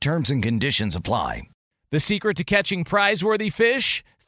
Terms and conditions apply. The secret to catching prize-worthy fish?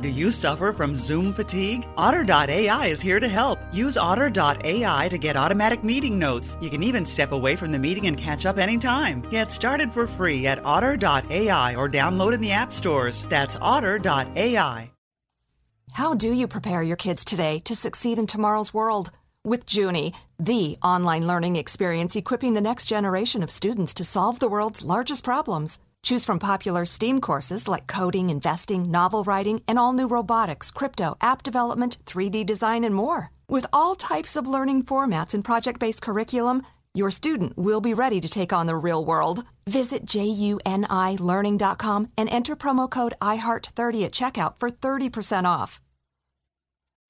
Do you suffer from Zoom fatigue? Otter.ai is here to help. Use Otter.ai to get automatic meeting notes. You can even step away from the meeting and catch up anytime. Get started for free at Otter.ai or download in the app stores. That's Otter.ai. How do you prepare your kids today to succeed in tomorrow's world? With Juni, the online learning experience equipping the next generation of students to solve the world's largest problems. Choose from popular STEAM courses like coding, investing, novel writing, and all new robotics, crypto, app development, 3D design, and more. With all types of learning formats and project based curriculum, your student will be ready to take on the real world. Visit junilearning.com and enter promo code IHEART30 at checkout for 30% off.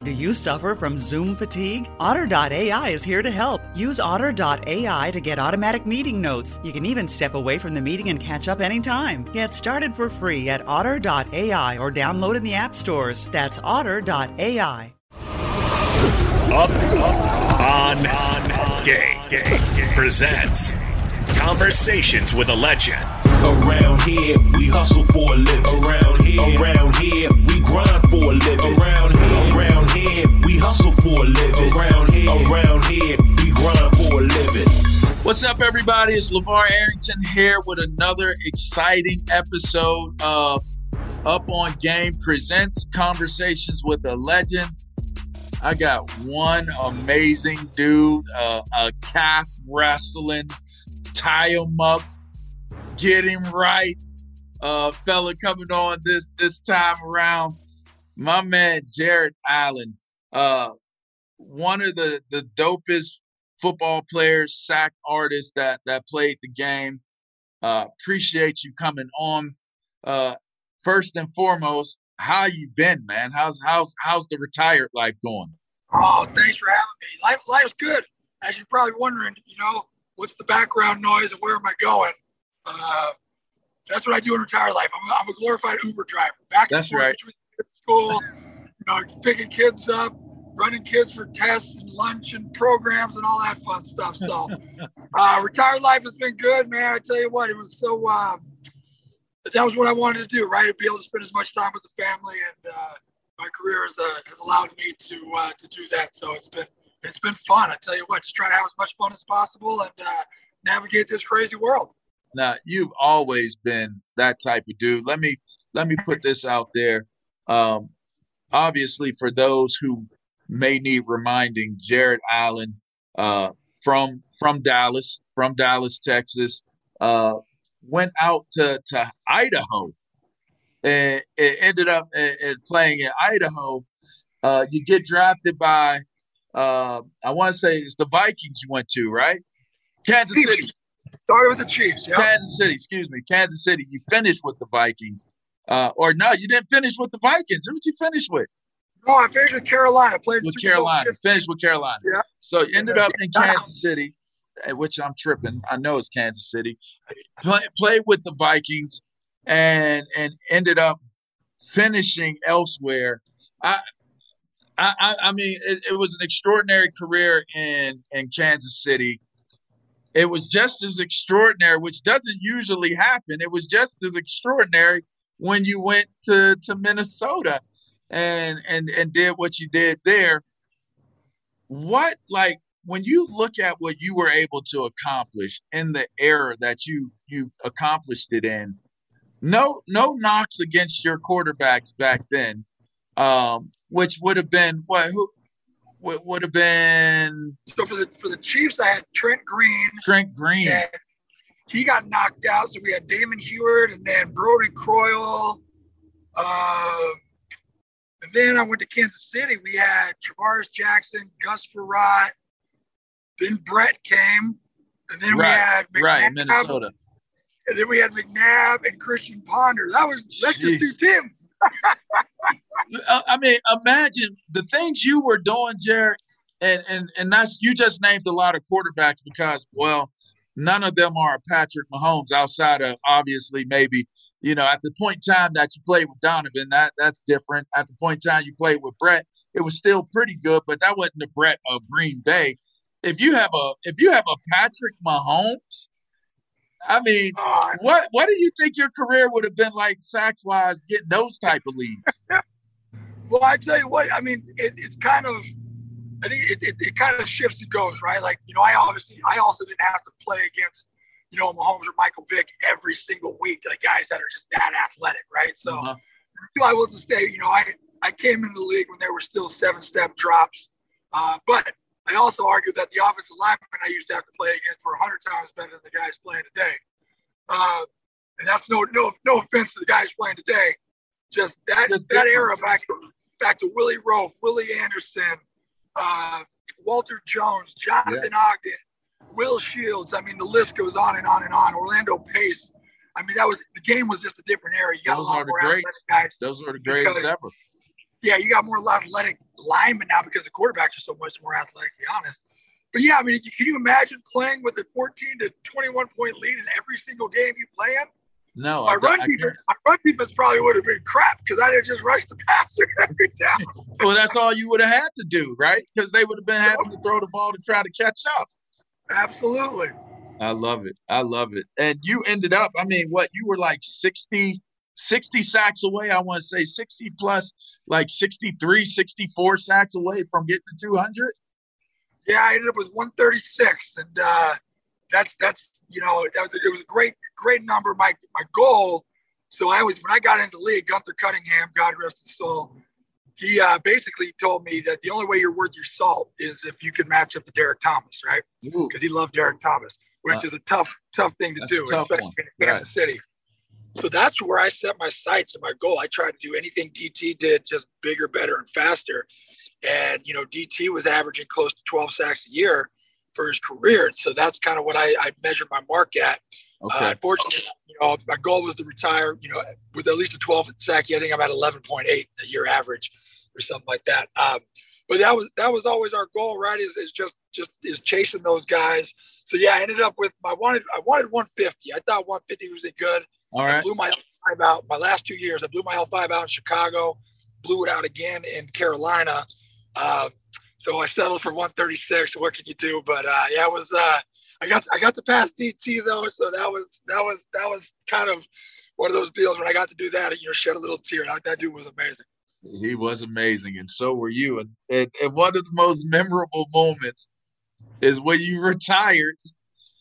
Do you suffer from Zoom fatigue? Otter.ai is here to help. Use Otter.ai to get automatic meeting notes. You can even step away from the meeting and catch up anytime. Get started for free at Otter.ai or download in the app stores. That's Otter.ai. Up, up, on, on, game, game, game. Presents Conversations with a Legend. Around here, we hustle for a living. Around here, around here, we grind for a living. Around around here, we hustle for a living. Around here, around here, we grind for a living. What's up, everybody? It's LaVar Arrington here with another exciting episode of Up on Game Presents Conversations with a Legend. I got one amazing dude, uh, a calf wrestling, tie him up, get him right, uh, fella coming on this this time around. My man Jared Allen, uh, one of the the dopest football players, sack artists that that played the game. Uh, appreciate you coming on. Uh, first and foremost, how you been, man? How's how's how's the retired life going? Oh, thanks for having me. Life, life's good. As you're probably wondering, you know, what's the background noise and where am I going? Uh, that's what I do in retired life. I'm a, I'm a glorified Uber driver. Back That's forth right. between school, know, picking kids up, running kids for tests and lunch and programs and all that fun stuff. So, uh, retired life has been good, man. I tell you what, it was so. Um, that was what I wanted to do, right? To be able to spend as much time with the family, and uh, my career has, uh, has allowed me to uh, to do that. So it's been it's been fun. I tell you what, just trying to have as much fun as possible and uh, navigate this crazy world. Now you've always been that type of dude. Let me let me put this out there. Um, obviously, for those who may need reminding, Jared Allen uh, from from Dallas, from Dallas, Texas, uh, went out to to Idaho and it ended up uh, playing in Idaho. Uh, you get drafted by uh, I want to say it's the Vikings you went to, right? Kansas City. Started with the Chiefs, yeah. Kansas City, excuse me, Kansas City. You finished with the Vikings. Uh, or no, you didn't finish with the Vikings. Who did you finish with? No, I finished with Carolina. Played with Super Carolina. Finished with Carolina. Yeah. So you ended up in Kansas City, eh, which I'm tripping. I know it's Kansas City. Play, played with the Vikings, and and ended up finishing elsewhere. I. I, I, I mean, it, it was an extraordinary career in in Kansas City. It was just as extraordinary, which doesn't usually happen. It was just as extraordinary when you went to to Minnesota and and and did what you did there. What like when you look at what you were able to accomplish in the era that you you accomplished it in, no no knocks against your quarterbacks back then, um, which would have been what who would, would have been So for the for the Chiefs, I had Trent Green. Trent Green. And he got knocked out. So we had Damon Huard and then Brodie Croyle. Uh, and then I went to Kansas City. We had Tarvaris Jackson, Gus Frerotte. Then Brett came. And then we right, had McNabb, right, Minnesota. And then we had McNabb and Christian Ponder. That was that's Jeez. just two teams. I mean, imagine the things you were doing, Jared, and and and that's you just named a lot of quarterbacks because well, none of them are Patrick Mahomes outside of obviously maybe you know at the point in time that you played with Donovan that that's different. At the point in time you played with Brett, it was still pretty good, but that wasn't the Brett of Green Bay. If you have a if you have a Patrick Mahomes, I mean, what what do you think your career would have been like sacks wise getting those type of leads? Well, I tell you what, I mean, it, it's kind of, I think it, it, it kind of shifts and goes, right? Like, you know, I obviously, I also didn't have to play against, you know, Mahomes or Michael Vick every single week, like guys that are just that athletic, right? So Uh-huh. I will just say, you know, I, I came into the league when there were still seven step drops. Uh, but I also argue that the offensive linemen I used to have to play against were 100 times better than the guys playing today. Uh, and that's no, no, no offense to the guys playing today. Just that, Just that different. era back to, back to Willie Roaf, Willie Anderson, uh, Walter Jones, Jonathan Ogden, Will Shields. I mean, the list goes on and on and on. Orlando Pace. I mean, that was the game was just a different era. You got Those a lot are the more athletic greats. guys. Those are the greatest ever. Yeah, you got more athletic linemen now because the quarterbacks are so much more athletic, to be honest. But yeah, I mean, can you imagine playing with a 14 to 21 point lead in every single game you play in? No, My I, run I defense, my run defense probably would have been crap because I didn't just rush the passer every down. Well, that's all you would have had to do, right? Because they would have been having to throw the ball to try to catch up. Absolutely. I love it. I love it. And you ended up, I mean, what you were like 60, 60 sacks away. I want to say 60 plus, like 63, 64 sacks away from getting to 200. Yeah, I ended up with 136, and uh, that's that's you know that was, it was a great great number. My my goal. So I was when I got into the league, Gunther Cunningham, God rest his soul. He uh, basically told me that the only way you're worth your salt is if you can match up to Derrick Thomas, right? Because he loved Derrick Thomas, which Uh, is a tough tough thing to do, especially one. in Kansas City. So that's where I set my sights and my goal. I tried to do anything DT did, just bigger, better, and faster. And you know, DT was averaging close to 12 sacks a year for his career. So that's kind of what I, I measured my mark at. okay. Uh, unfortunately, you know, my goal was to retire, you know, with at least a 12 sack. I think I'm at 11.8 a year average or something like that. Um, but that was that was always our goal, right? Is, is just just is chasing those guys. So yeah, I ended up with I wanted I wanted 150. I thought 150 was a good. All right. I blew my L5 out my last two years. I blew my L5 out in Chicago, blew it out again in Carolina. Uh, so I settled for 136. What can you do? But uh, yeah, it was. Uh, I got I got to pass DT though, so that was that was that was kind of one of those deals when I got to do that. and You know, shed a little tear. That, that dude was amazing. He was amazing, and so were you. And, and, and one of the most memorable moments is when you retired.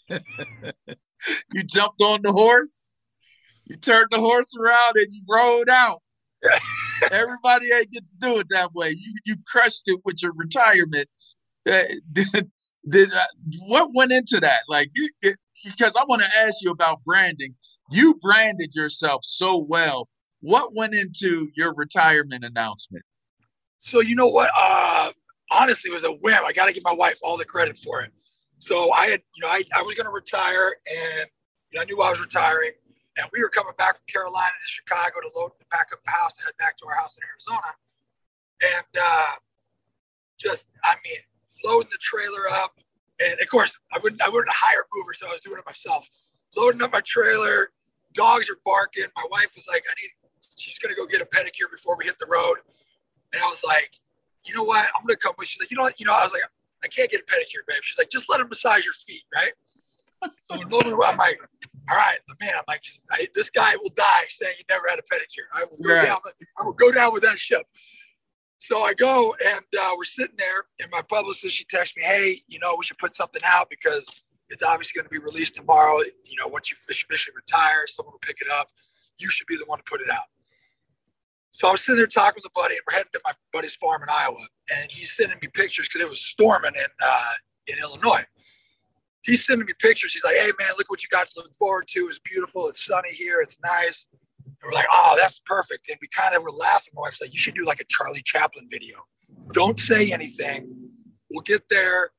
you jumped on the horse, you turned the horse around, and you rode out. Everybody ain't get to do it that way. You you crushed it with your retirement. Uh, did, did uh, what went into that? Like, it, because I want to ask you about branding. You branded yourself so well. What went into your retirement announcement? So you know what? Uh, honestly, it was a whim. I got to give my wife all the credit for it. So I had, you know, I, I was going to retire, and you know, I knew I was retiring, And we were coming back from Carolina to Chicago to load to pack up the house to head back to our house in Arizona. And uh, just, I mean, loading the trailer up. And of course, I wouldn't, I wouldn't hire a mover, so I was doing it myself. Loading up my trailer, dogs are barking. My wife was like, I need, she's gonna go get a pedicure before we hit the road. And I was like, you know what? I'm gonna come with. She's like, you know what? You know, I was like, I can't get a pedicure, babe. She's like, just let him massage your feet, right? So I'm loading. I'm like, all right, man. I'm like, just, I, this guy will die saying he never had a pedicure. I will go Right. down. I will go down with that ship. So I go and uh, we're sitting there, and my publicist she texts me, "Hey, you know, we should put something out because it's obviously going to be released tomorrow. You know, once you officially retire, someone will pick it up. You should be the one to put it out." So I was sitting there talking with a buddy, and we're heading to my buddy's farm in Iowa, and he's sending me pictures because it was storming in uh, in Illinois. He's sending me pictures. He's like, "Hey man, look what you got to look forward to. It's beautiful. It's sunny here. It's nice." And we're like, "Oh, that's perfect." And we kind of were laughing. My wife's like, "You should do like a Charlie Chaplin video. Don't say anything. We'll get there,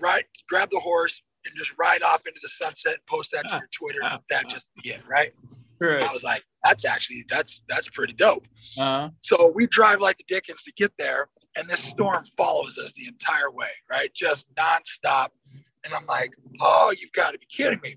right? Grab the horse and just ride off into the sunset. And post that to your Twitter. That just yeah, right." Right. I was like, "That's actually that's that's pretty dope." Uh-huh. So we drive like the Dickens to get there, and this storm follows us the entire way, right? Just nonstop. And I'm like, oh, you've got to be kidding me.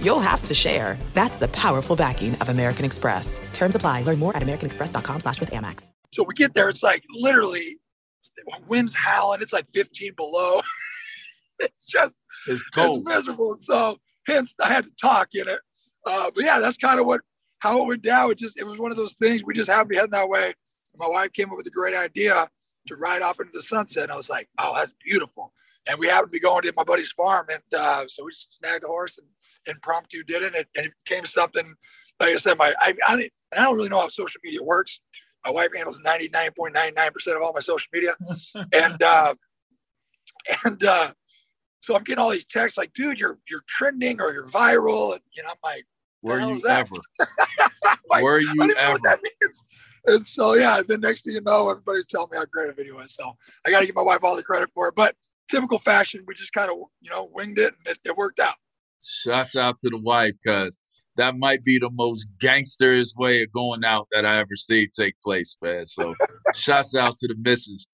you'll have to share. That's the powerful backing of American Express. Terms apply. Learn more at americanexpress.com slash with Amex. So we get there, it's like literally winds howling, it's like 15 below. it's just It's it's miserable. So hence I had to talk in it. Uh, but yeah, that's kind of what how it went down. It just it was one of those things. We just happened to be heading that way. My wife came up with a great idea to ride off into the sunset. And I was like, oh, that's beautiful. And we happened to be going to my buddy's farm, and uh, so we snagged a horse and impromptu did it, and, and it became something. Like I said, my I, I, I don't really know how social media works. My wife handles 99.99% of all my social media. and uh, and uh, so I'm getting all these texts like, dude, you're you're trending or you're viral. And you know, I'm like, were you ever? like, were you ever? And so yeah, the next thing you know, everybody's telling me how great a video is. So I gotta give my wife all the credit for it. But typical fashion, we just kind of, you know, winged it and it, it worked out. Shouts out to the wife because that might be the most gangster's way of going out that I ever see take place, man. So shouts out to the missus.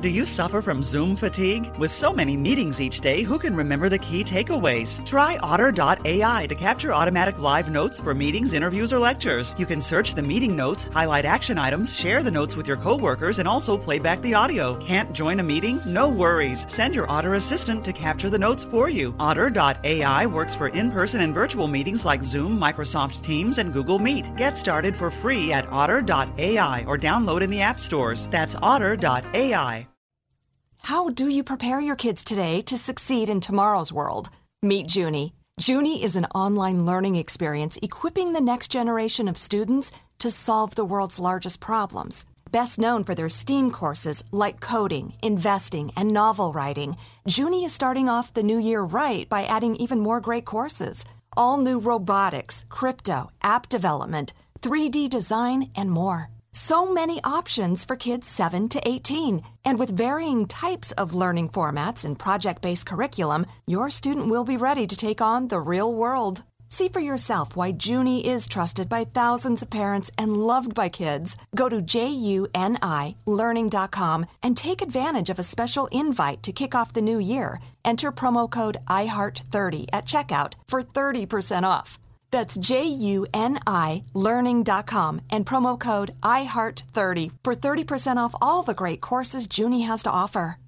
Do you suffer from Zoom fatigue? With so many meetings each day, who can remember the key takeaways? Try Otter.ai to capture automatic live notes for meetings, interviews, or lectures. You can search the meeting notes, highlight action items, share the notes with your coworkers, and also play back the audio. Can't join a meeting? No worries. Send your Otter assistant to capture the notes for you. Otter.ai works for in person and virtual meetings like Zoom, Microsoft Teams, and Google Meet. Get started for free at Otter.ai or download in the app stores. That's Otter.ai. How do you prepare your kids today to succeed in tomorrow's world? Meet Juni. Juni is an online learning experience equipping the next generation of students to solve the world's largest problems. Best known for their STEAM courses like coding, investing, and novel writing, Juni is starting off the new year right by adding even more great courses. All new robotics, crypto, app development, 3D design, and more. So many options for kids 7 to 18. And with varying types of learning formats and project based curriculum, your student will be ready to take on the real world. See for yourself why Juni is trusted by thousands of parents and loved by kids. Go to junilearning.com and take advantage of a special invite to kick off the new year. Enter promo code IHEART30 at checkout for 30% off. That's J U N I learning.com and promo code IHEART30 for 30% off all the great courses Juni has to offer.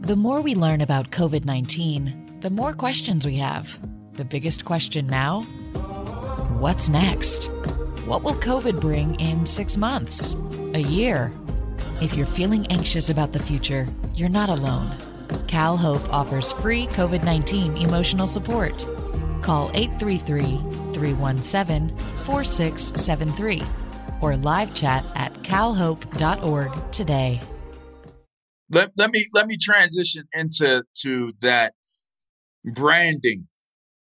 The more we learn about COVID 19, the more questions we have. The biggest question now what's next? What will COVID bring in six months? A year? If you're feeling anxious about the future, you're not alone. Cal Hope offers free COVID 19 emotional support. Call 833 317 4673 or live chat at calhope.org today. Let, let me let me transition into to that branding.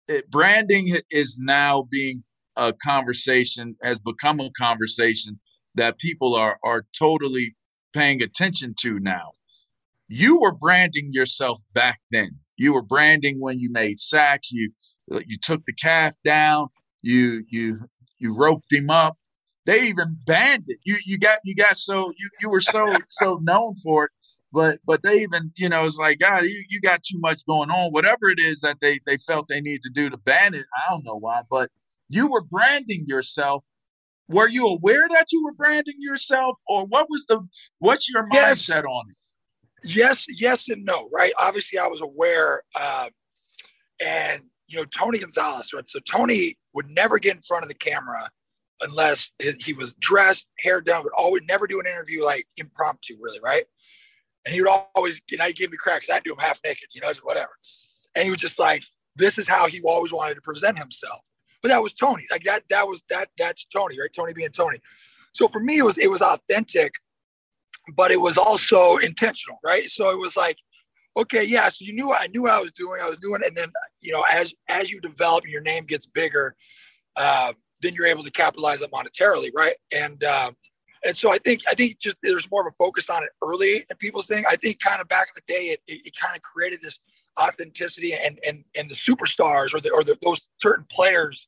It, branding is now being a conversation has become a conversation that people are are totally paying attention to now you were branding yourself back then. You were branding when you made sacks. You uh, you took the calf down. You you you roped him up. They even banned it. You you got you got so you you were so so known for it. But but they even you know it's like God you, you got too much going on. Whatever it is that they they felt they need to do to ban it. I don't know why, but you were branding yourself were you aware that you were branding yourself or what was the what's your Yes. mindset on it yes, yes, and no. Right? Obviously, I was aware, um, and you know, Tony Gonzalez. Right? So Tony would never get in front of the camera unless he he was dressed, hair done. Would always never do an interview like impromptu, really, right? And he would always, you know, he'd give me crap because I'd do him half naked, you know, whatever. And he was just like, this is how he always wanted to present himself. But that was Tony. Like that, that was that. That's Tony, right? Tony being Tony. So for me, it was it was authentic but it was also intentional, right? So it was like, okay, yeah. So you knew I knew what I was doing. I was doing, and then you know, as as you develop your name gets bigger, uh, then you're able to capitalize it monetarily, right? And uh, and so I think I think just there's more of a focus on it early and people's thing. I think kind of back in the day, it, it, it kind of created this authenticity, and and and the superstars or the or the, those certain players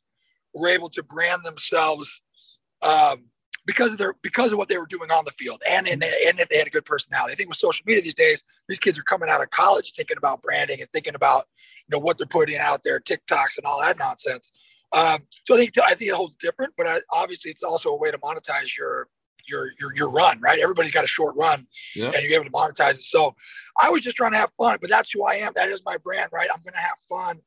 were able to brand themselves. Um, because of their because of what they were doing on the field and and, and if they had a good personality. I think with social media these days, these kids are coming out of college thinking about branding and thinking about you know what they're putting out there, TikToks and all that nonsense. Um, so I think I think it holds different, but I, obviously it's also a way to monetize your your your your run, right? Everybody's got a short run, Yeah. and you're able to monetize it. So I was just trying to have fun, but that's who I am. That is my brand, right? I'm going to have fun.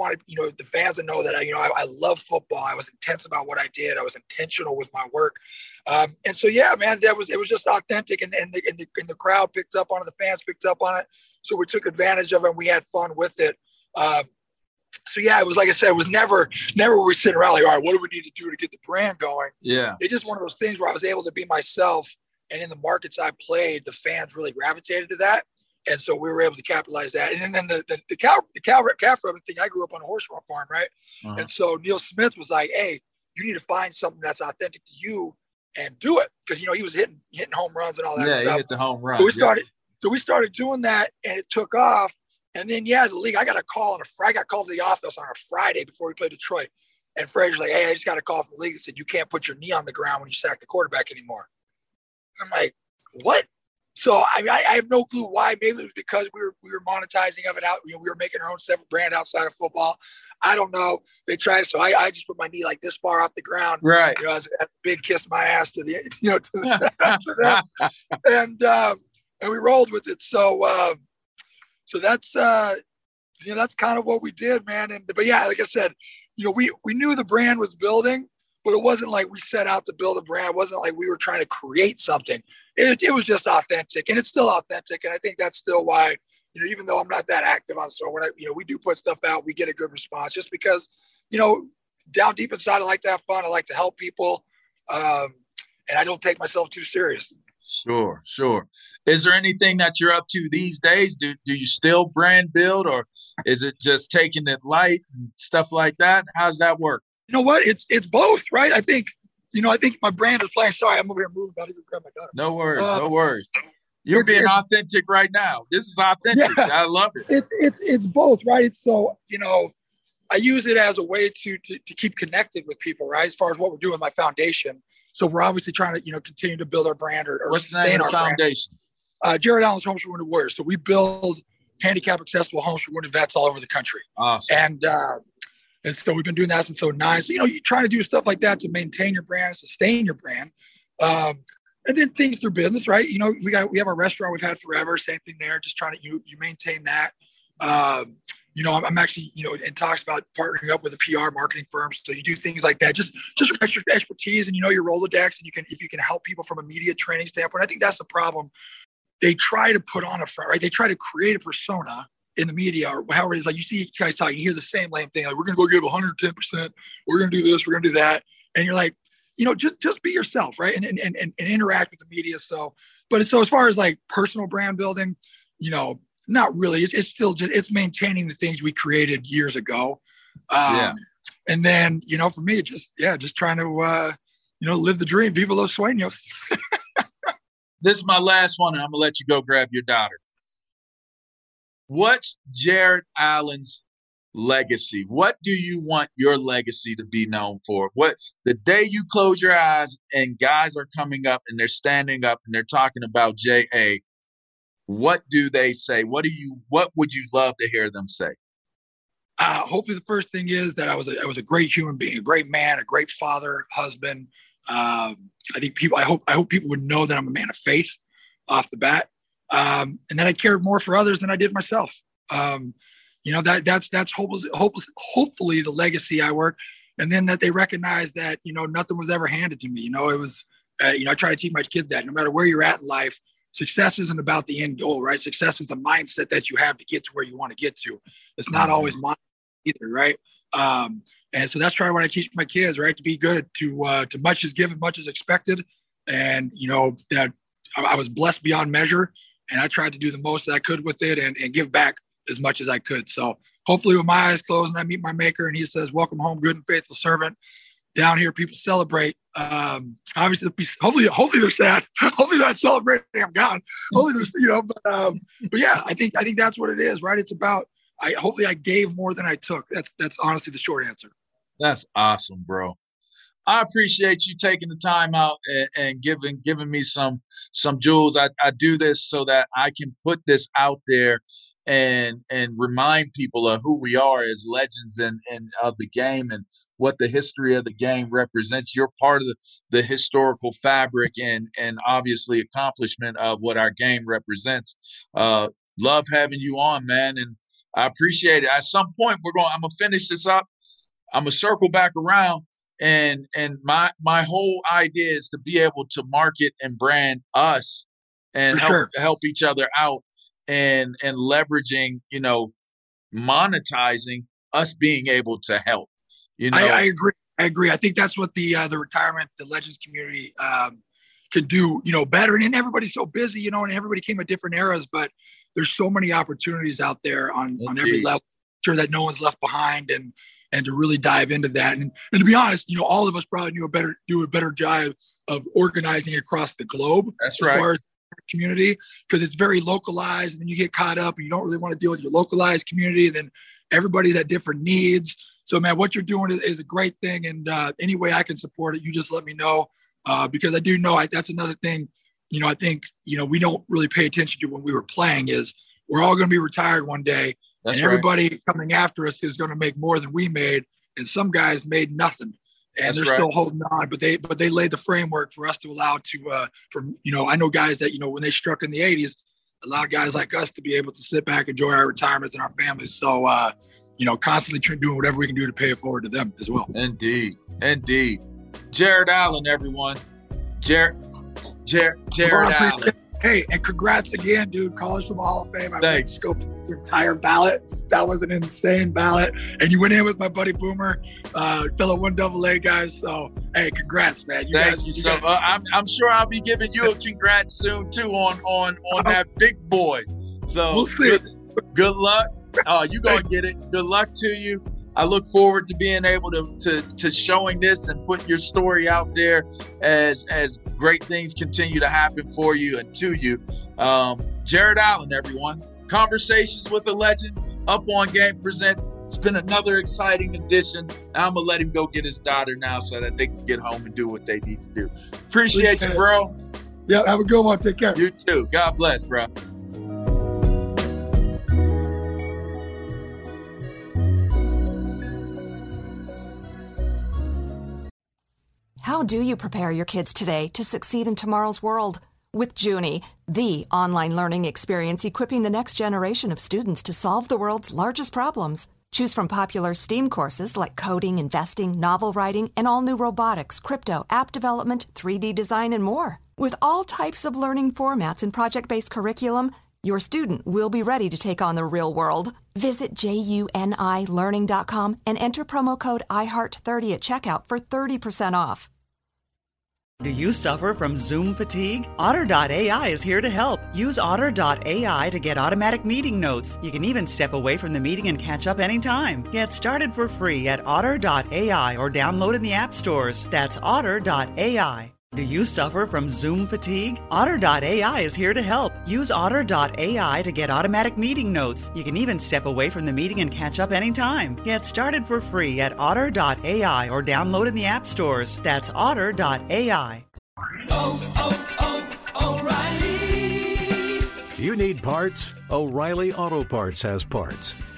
Wanted, you know, the fans to know that I, you know, I, I, love football. I was intense about what I did. I was intentional with my work. Um, and so, yeah, man, that was, it was just authentic and, and, the, and, the, and the crowd picked up on it. The fans picked up on it. So we took advantage of it and we had fun with it. Um, so yeah, it was like I said, it was never, never were we sitting around like, all right, what do we need to do to get the brand going? Yeah. It's just one of those things where I was able to be myself. And in the markets I played, the fans really gravitated to that. And so we were able to capitalize that. And then the the, the cow the cow calf rubbing thing, I grew up on a horse farm, right? Uh-huh. And so Neil Smith was like, hey, you need to find something that's authentic to you and do it. Because you know, he was hitting hitting home runs and all that. Yeah, stuff. he hit the home run. So we started so we started doing that and it took off. And then yeah, the league, I got a call on a Friday. I got called to the office on a Friday before we played Detroit. And Fred's like, hey, I just got a call from the league that said you can't put your knee on the ground when you sack the quarterback anymore. I'm like, what? So I, I, I have no clue why. Maybe it was because we were we were monetizing of it out. You know, we were making our own separate brand outside of football. I don't know. They tried, so I, I just put my knee like this far off the ground, right? You know, as, as a big kiss my ass to the you know to, to them, and um, and we rolled with it. So um, so that's uh, you know that's kind of what we did, man. And but yeah, like I said, you know, we we knew the brand was building, but it wasn't like we set out to build a brand. It wasn't like we were trying to create something it, it was just authentic and it's still authentic. And I think that's still why, you know, even though I'm not that active on so when I, you know, we do put stuff out, we get a good response just because, you know, down deep inside, I like to have fun. I like to help people. Um, and I don't take myself too serious. Sure, sure. Is there anything that you're up to these days? Do do you still brand build or is it just taking it light and stuff like that? How's that work? You know what? It's it's both, right? I think you know, I think my brand is playing. Sorry, I'm over here moving. To go grab my daughter. No worries. Uh, no worries. You're being authentic right now. This is authentic. Yeah, I love it. It's it's it's both, right? So you know, I use it as a way to, to to keep connected with people, right? As far as what we're doing, my foundation. So we're obviously trying to you know continue to build our brand or, or what's the name of the foundation? Uh, Jared Allen's Homes for Wounded Warriors. So we build handicap accessible homes for wounded vets all over the country. Awesome. And uh, and so we've been doing that since 09. So, you know, you try to do stuff like that to maintain your brand, sustain your brand. Um, and then things through business, right? You know, we got, we have a restaurant we've had forever, same thing there, just trying to, you, you maintain that. Um, you know, I'm, I'm, actually, you know, in talks about partnering up with a PR marketing firm. So you do things like that, just, just extra expertise and you know, your Rolodex and you can, if you can help people from a media training standpoint, I think that's the problem. They try to put on a front, right? They try to create a persona in the media or however it is, like you see guys talking, you hear the same lame thing, like we're gonna go give 110 percent, we're gonna do this, we're gonna do that, and you're like, you know, just just be yourself, right? And and and, and interact with the media. So, but so as far as like personal brand building, you know, not really. It's, it's still just it's maintaining the things we created years ago. Um, yeah. And then you know, for me, just yeah, just trying to uh, you know live the dream. Viva los sueños. this is my last one, and I'm gonna let you go grab your daughter. What's Jared Allen's legacy? What do you want your legacy to be known for? What the day you close your eyes and guys are coming up and they're standing up and they're talking about JA, what do they say? What do you what would you love to hear them say? Uh, hopefully the first thing is that I was a, I was a great human being, a great man, a great father, husband. Um, I think people I hope I hope people would know that I'm a man of faith off the bat. Um, and then I cared more for others than I did myself. Um, you know, that that's, that's hopeless, hopeless, hopefully the legacy I work. And then that they recognize that, you know, nothing was ever handed to me. You know, it was, uh, you know, I try to teach my kids that no matter where you're at in life, success isn't about the end goal, right? Success is the mindset that you have to get to where you want to get to. It's not mm-hmm. always mine either, right? Um, and so that's trying what I teach my kids, right? To be good, to uh, to much is given, much is expected, and you know that I, I was blessed beyond measure, and I tried to do the most that I could with it and, and give back as much as I could. So hopefully, with my eyes closed and I meet my maker and he says, Welcome home, good and faithful servant. Down here, people celebrate. Um, obviously, hopefully, hopefully they're sad. hopefully, they're not celebrating. I'm gone. Hopefully, they're you know, but, um, but yeah, I think I think that's what it is, right? It's about I hopefully I gave more than I took. That's that's honestly the short answer. That's awesome, bro. I appreciate you taking the time out and, and, giving giving me some some jewels. I, I do this so that I can put this out there and and remind people of who we are as legends and, and of the game and what the history of the game represents. You're part of the, the historical fabric and and obviously accomplishment of what our game represents. Uh, love having you on, man, and I appreciate it. At some point, we're going. I'm gonna finish this up. I'm gonna circle back around, and and my my whole idea is to be able to market and brand us, and For help sure. help each other out, and and leveraging, you know, monetizing us being able to help. You know, I, I agree. I agree. I think that's what the uh, the retirement, the legends community um, can do. You know, better. And everybody's so busy. You know, and everybody came at different eras, but there's so many opportunities out there on on every level. Sure that no one's left behind, and and to really dive into that. And and to be honest, you know, all of us probably do a better do a better job of organizing across the globe. That's as right. Far as community because it's very localized and then you get caught up and you don't really want to deal with your localized community and then everybody's at different needs so man what you're doing is, is a great thing and uh, any way i can support it you just let me know uh, because i do know I, that's another thing you know i think you know we don't really pay attention to when we were playing is we're all going to be retired one day That's and right. everybody coming after us is going to make more than we made and some guys made nothing and That's they're right. still holding on but they but they laid the framework for us to allow to uh for you know i know guys that you know when they struck in the 80s a lot of guys like us to be able to sit back enjoy our retirements and our families so uh you know constantly doing whatever we can do to pay it forward to them as well Indeed, indeed. Jared Allen, everyone. Jared, Jared, Jared Well, I appreciate Allen. Hey and congrats again dude college football hall of fame i Thanks. go your entire ballot that was an insane ballot and you went in with my buddy boomer uh fellow one double a guys so hey congrats man you Thank guys, you so much. I'm, I'm sure I'll be giving you a congrats soon too on on on that big boy. So We'll see. Good, good luck. Oh, you gonna get it. Good luck to you. I look forward to being able to, to to showing this and putting your story out there as as great things continue to happen for you and to you. Um, Jared Allen, everyone. Conversations with a legend. Up on Game Presents. It's been another exciting edition. I'm gonna let him go get his daughter now so that they can get home and do what they need to do. Appreciate Appreciate you, it. bro. yeah have a good one take care You too. God bless, bro. How do you prepare your kids today to succeed in tomorrow's world? With Juni, the online learning experience equipping the next generation of students to solve the world's largest problems. Choose from popular STEAM courses like coding, investing, novel writing, and all new robotics, crypto, app development, 3D design, and more. With all types of learning formats and project based curriculum, your student will be ready to take on the real world. Visit junilearning.com and enter promo code IHEART30 at checkout for 30% off. Do you suffer from Zoom fatigue? Otter.ai is here to help. Use Otter.ai to get automatic meeting notes. You can even step away from the meeting and catch up anytime. Get started for free at Otter.ai or download in the app stores. That's Otter.ai. Do you suffer from Zoom fatigue? Otter.ai is here to help. Use Otter.ai to get automatic meeting notes. You can even step away from the meeting and catch up anytime. Get started for free at Otter.ai or download in the app stores. That's Otter.ai. You need parts? O'Reilly Auto Parts has parts.